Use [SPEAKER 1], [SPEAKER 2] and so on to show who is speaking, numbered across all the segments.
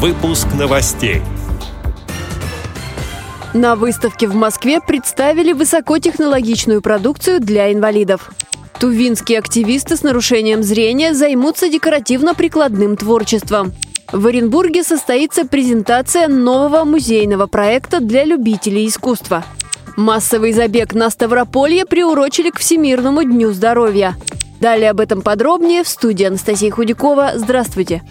[SPEAKER 1] Выпуск новостей.
[SPEAKER 2] На выставке в Москве представили высокотехнологичную продукцию для инвалидов. Тувинские активисты с нарушением зрения займутся декоративно-прикладным творчеством. В Оренбурге состоится презентация нового музейного проекта для любителей искусства. Массовый забег на Ставрополье приурочили к Всемирному дню здоровья. Далее об этом подробнее в студии Анастасии Худякова. Здравствуйте!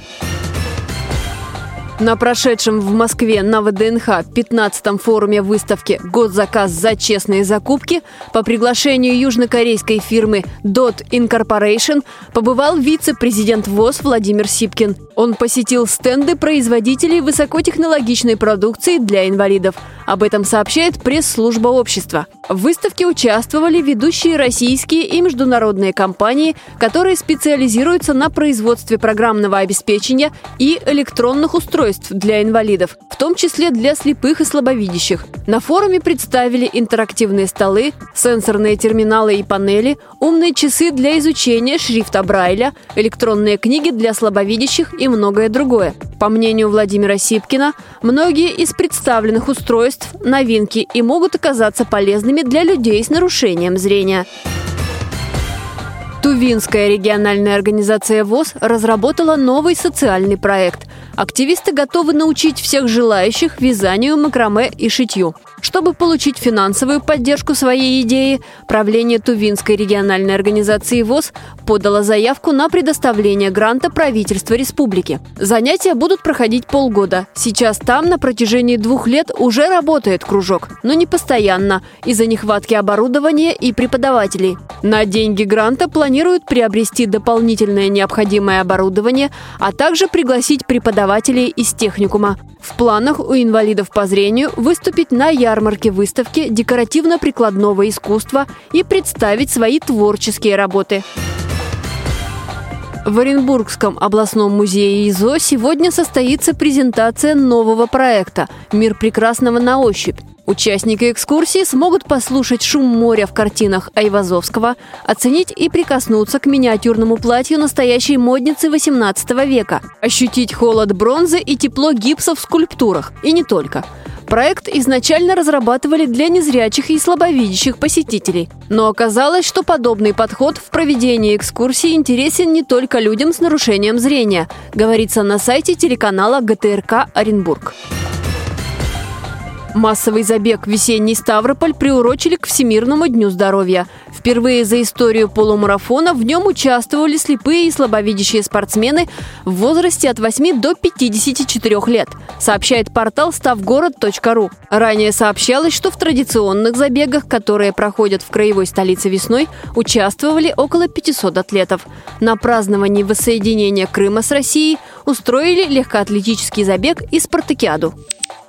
[SPEAKER 2] На прошедшем в Москве на ВДНХ 15-м форуме выставки «Госзаказ за честные закупки» по приглашению южнокорейской фирмы DOT Incorporation побывал вице-президент ВОЗ Владимир Сипкин. Он посетил стенды производителей высокотехнологичной продукции для инвалидов. Об этом сообщает пресс-служба общества. В выставке участвовали ведущие российские и международные компании, которые специализируются на производстве программного обеспечения и электронных устройств для инвалидов, в том числе для слепых и слабовидящих. На форуме представили интерактивные столы, сенсорные терминалы и панели, умные часы для изучения шрифта Брайля, электронные книги для слабовидящих и многое другое. По мнению Владимира Сипкина, многие из представленных устройств – новинки и могут оказаться полезными для людей с нарушением зрения. Тувинская региональная организация ВОЗ разработала новый социальный проект. Активисты готовы научить всех желающих вязанию, макраме и шитью. Чтобы получить финансовую поддержку своей идеи, правление Тувинской региональной организации ВОЗ подало заявку на предоставление гранта правительства республики. Занятия будут проходить полгода. Сейчас там на протяжении двух лет уже работает кружок, но не постоянно, из-за нехватки оборудования и преподавателей. На деньги гранта планируют приобрести дополнительное необходимое оборудование, а также пригласить преподавателей из техникума. В планах у инвалидов по зрению выступить на ярмарке выставки декоративно-прикладного искусства и представить свои творческие работы. В Оренбургском областном музее ИЗО сегодня состоится презентация нового проекта «Мир прекрасного на ощупь». Участники экскурсии смогут послушать шум моря в картинах Айвазовского, оценить и прикоснуться к миниатюрному платью настоящей модницы 18 века, ощутить холод бронзы и тепло гипса в скульптурах. И не только. Проект изначально разрабатывали для незрячих и слабовидящих посетителей. Но оказалось, что подобный подход в проведении экскурсии интересен не только людям с нарушением зрения, говорится на сайте телеканала ГТРК «Оренбург». Массовый забег «Весенний Ставрополь» приурочили к Всемирному дню здоровья. Впервые за историю полумарафона в нем участвовали слепые и слабовидящие спортсмены в возрасте от 8 до 54 лет, сообщает портал ставгород.ру. Ранее сообщалось, что в традиционных забегах, которые проходят в краевой столице весной, участвовали около 500 атлетов. На праздновании воссоединения Крыма с Россией устроили легкоатлетический забег и спартакиаду.